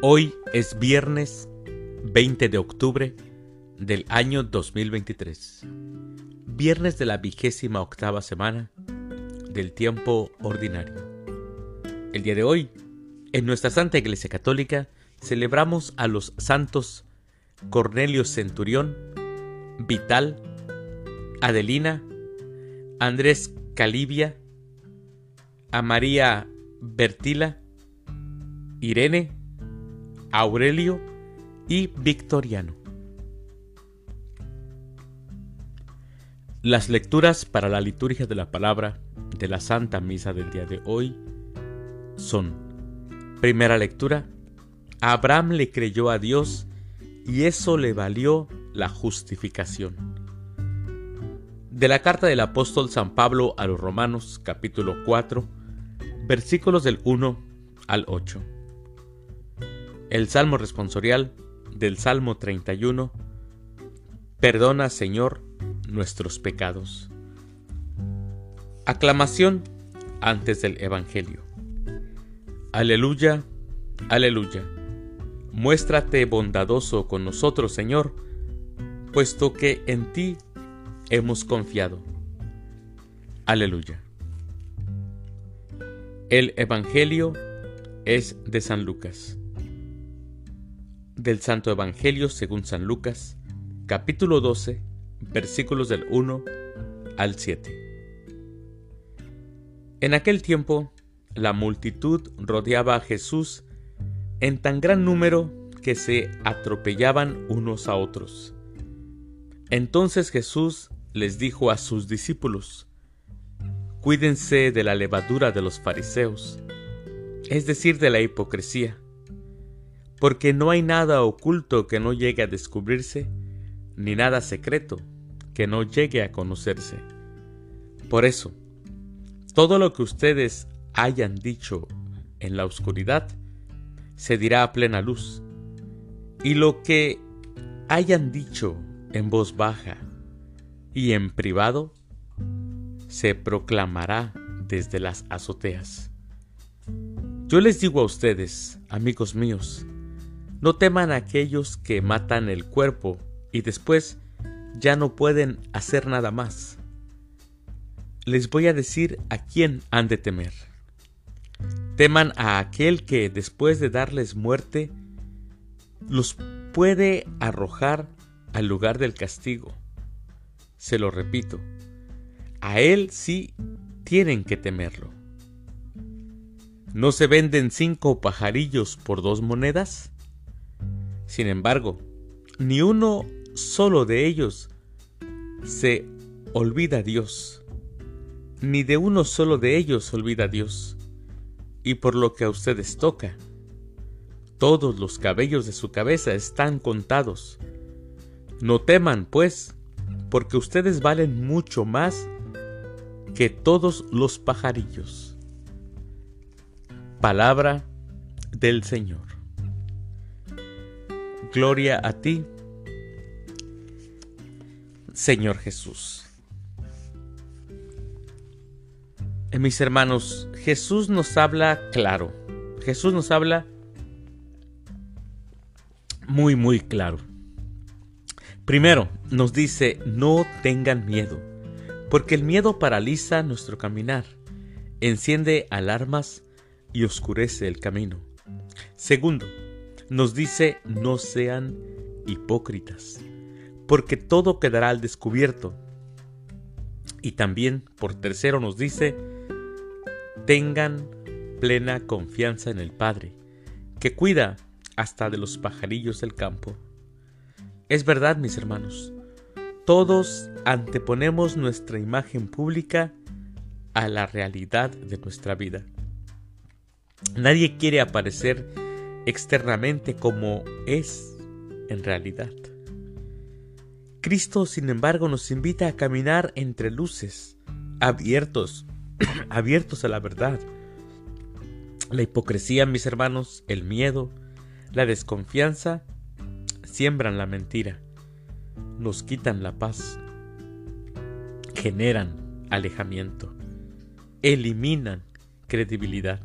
Hoy es viernes 20 de octubre del año 2023. Viernes de la vigésima octava semana del tiempo ordinario. El día de hoy, en nuestra Santa Iglesia Católica, celebramos a los santos Cornelio Centurión, Vital, Adelina, Andrés Calibia, a María Bertila, Irene, Aurelio y Victoriano. Las lecturas para la liturgia de la palabra de la Santa Misa del día de hoy son, primera lectura, Abraham le creyó a Dios y eso le valió la justificación. De la carta del apóstol San Pablo a los Romanos capítulo 4, versículos del 1 al 8. El Salmo responsorial del Salmo 31. Perdona, Señor, nuestros pecados. Aclamación antes del Evangelio. Aleluya, aleluya. Muéstrate bondadoso con nosotros, Señor, puesto que en ti hemos confiado. Aleluya. El Evangelio es de San Lucas del Santo Evangelio según San Lucas, capítulo 12, versículos del 1 al 7. En aquel tiempo, la multitud rodeaba a Jesús en tan gran número que se atropellaban unos a otros. Entonces Jesús les dijo a sus discípulos, Cuídense de la levadura de los fariseos, es decir, de la hipocresía porque no hay nada oculto que no llegue a descubrirse, ni nada secreto que no llegue a conocerse. Por eso, todo lo que ustedes hayan dicho en la oscuridad, se dirá a plena luz, y lo que hayan dicho en voz baja y en privado, se proclamará desde las azoteas. Yo les digo a ustedes, amigos míos, no teman a aquellos que matan el cuerpo y después ya no pueden hacer nada más. Les voy a decir a quién han de temer. Teman a aquel que después de darles muerte los puede arrojar al lugar del castigo. Se lo repito, a él sí tienen que temerlo. ¿No se venden cinco pajarillos por dos monedas? Sin embargo, ni uno solo de ellos se olvida Dios, ni de uno solo de ellos olvida Dios. Y por lo que a ustedes toca, todos los cabellos de su cabeza están contados. No teman, pues, porque ustedes valen mucho más que todos los pajarillos. Palabra del Señor. Gloria a ti, Señor Jesús. Eh, mis hermanos, Jesús nos habla claro. Jesús nos habla muy, muy claro. Primero, nos dice, no tengan miedo, porque el miedo paraliza nuestro caminar, enciende alarmas y oscurece el camino. Segundo, nos dice no sean hipócritas, porque todo quedará al descubierto. Y también, por tercero, nos dice, tengan plena confianza en el Padre, que cuida hasta de los pajarillos del campo. Es verdad, mis hermanos, todos anteponemos nuestra imagen pública a la realidad de nuestra vida. Nadie quiere aparecer externamente como es en realidad. Cristo, sin embargo, nos invita a caminar entre luces, abiertos, abiertos a la verdad. La hipocresía, mis hermanos, el miedo, la desconfianza, siembran la mentira, nos quitan la paz, generan alejamiento, eliminan credibilidad.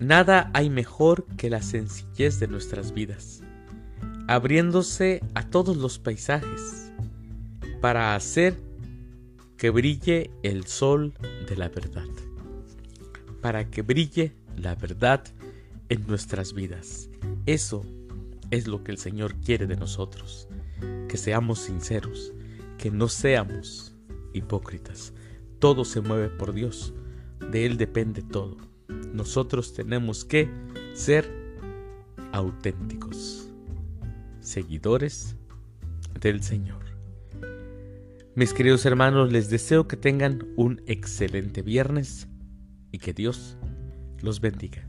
Nada hay mejor que la sencillez de nuestras vidas, abriéndose a todos los paisajes, para hacer que brille el sol de la verdad, para que brille la verdad en nuestras vidas. Eso es lo que el Señor quiere de nosotros, que seamos sinceros, que no seamos hipócritas. Todo se mueve por Dios, de Él depende todo. Nosotros tenemos que ser auténticos, seguidores del Señor. Mis queridos hermanos, les deseo que tengan un excelente viernes y que Dios los bendiga.